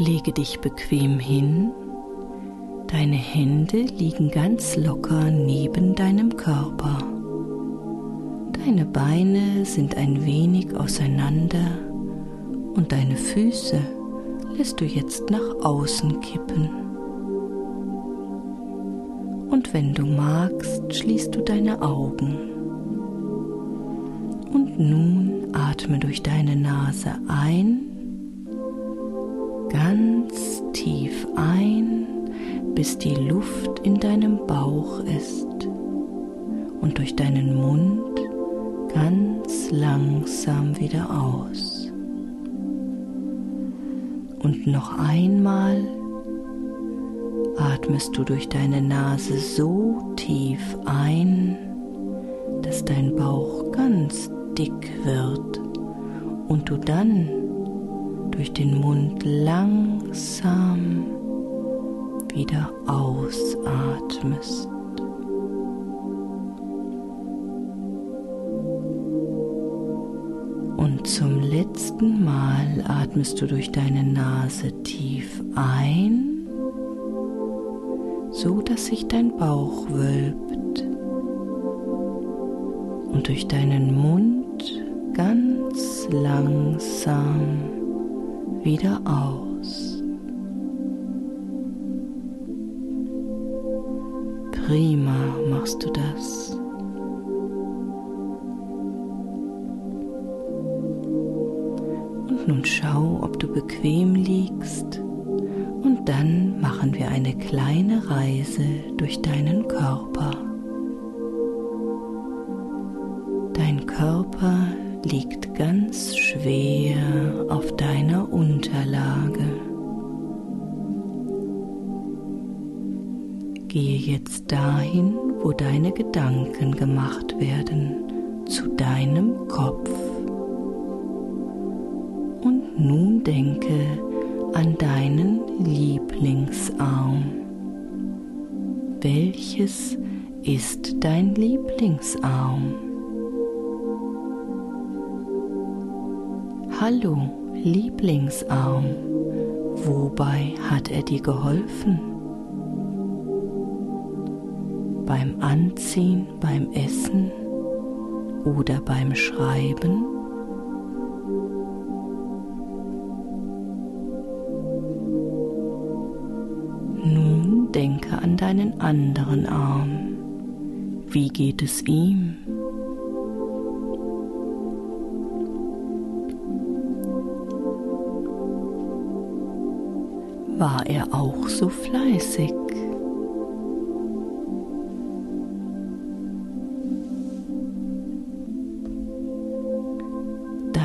Lege dich bequem hin. Deine Hände liegen ganz locker neben deinem Körper. Deine Beine sind ein wenig auseinander und deine Füße lässt du jetzt nach außen kippen. Und wenn du magst, schließt du deine Augen. Und nun atme durch deine Nase ein, ganz tief ein, bis die Luft in deinem Bauch ist und durch deinen Mund ganz langsam wieder aus. Und noch einmal atmest du durch deine Nase so tief ein, dass dein Bauch ganz dick wird und du dann durch den Mund langsam wieder ausatmest. Und zum letzten Mal atmest du durch deine Nase tief ein, so dass sich dein Bauch wölbt und durch deinen Mund ganz langsam wieder aus. Prima machst du das. Und nun schau, ob du bequem liegst und dann machen wir eine kleine Reise durch deinen Körper. Dein Körper liegt ganz schwer auf deiner Gehe jetzt dahin, wo deine Gedanken gemacht werden, zu deinem Kopf. Und nun denke an deinen Lieblingsarm. Welches ist dein Lieblingsarm? Hallo, Lieblingsarm, wobei hat er dir geholfen? Beim Anziehen, beim Essen oder beim Schreiben? Nun denke an deinen anderen Arm. Wie geht es ihm? war er auch so fleißig.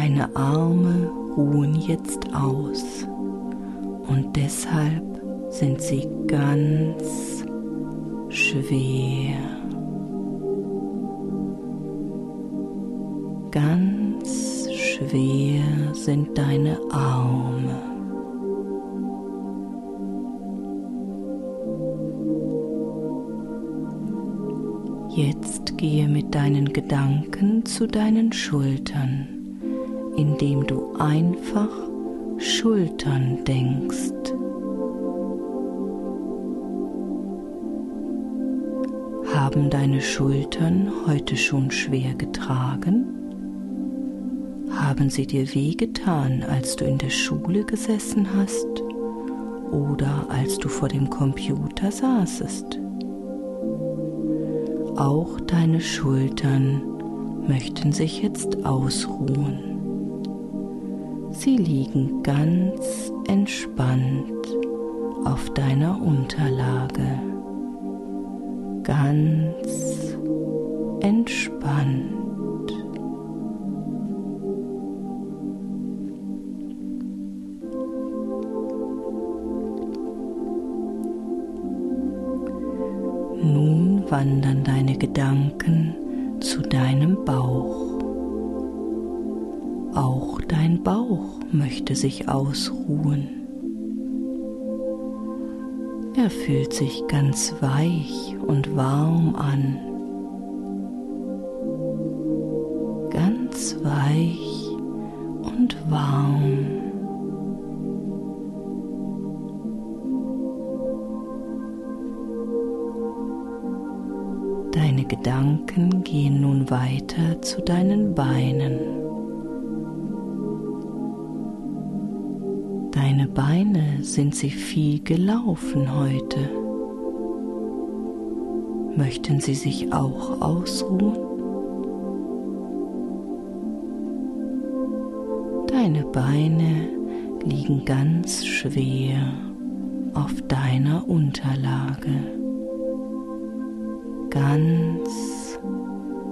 Deine Arme ruhen jetzt aus und deshalb sind sie ganz schwer. Ganz schwer sind deine Arme. Jetzt gehe mit deinen Gedanken zu deinen Schultern, indem du einfach Schultern denkst. Haben deine Schultern heute schon schwer getragen? Haben sie dir wehgetan, als du in der Schule gesessen hast oder als du vor dem Computer saßest? Auch deine Schultern möchten sich jetzt ausruhen. Sie liegen ganz entspannt auf deiner Unterlage. Ganz entspannt. wandern deine Gedanken zu deinem Bauch. Bauch möchte sich ausruhen. Er fühlt sich ganz weich und warm an. Ganz weich und warm. Deine Gedanken gehen nun weiter zu deinen Beinen. Deine Beine sind sie viel gelaufen heute. Möchten sie sich auch ausruhen? Deine Beine liegen ganz schwer auf deiner Unterlage. Ganz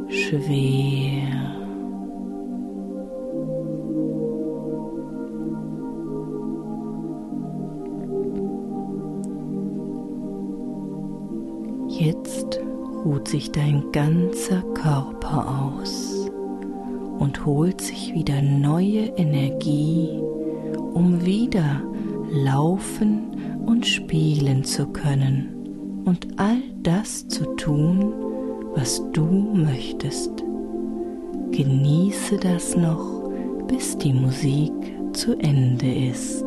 schwer. Jetzt ruht sich dein ganzer Körper aus und holt sich wieder neue Energie, um wieder laufen und spielen zu können und all das zu tun, was du möchtest. Genieße das noch, bis die Musik zu Ende ist.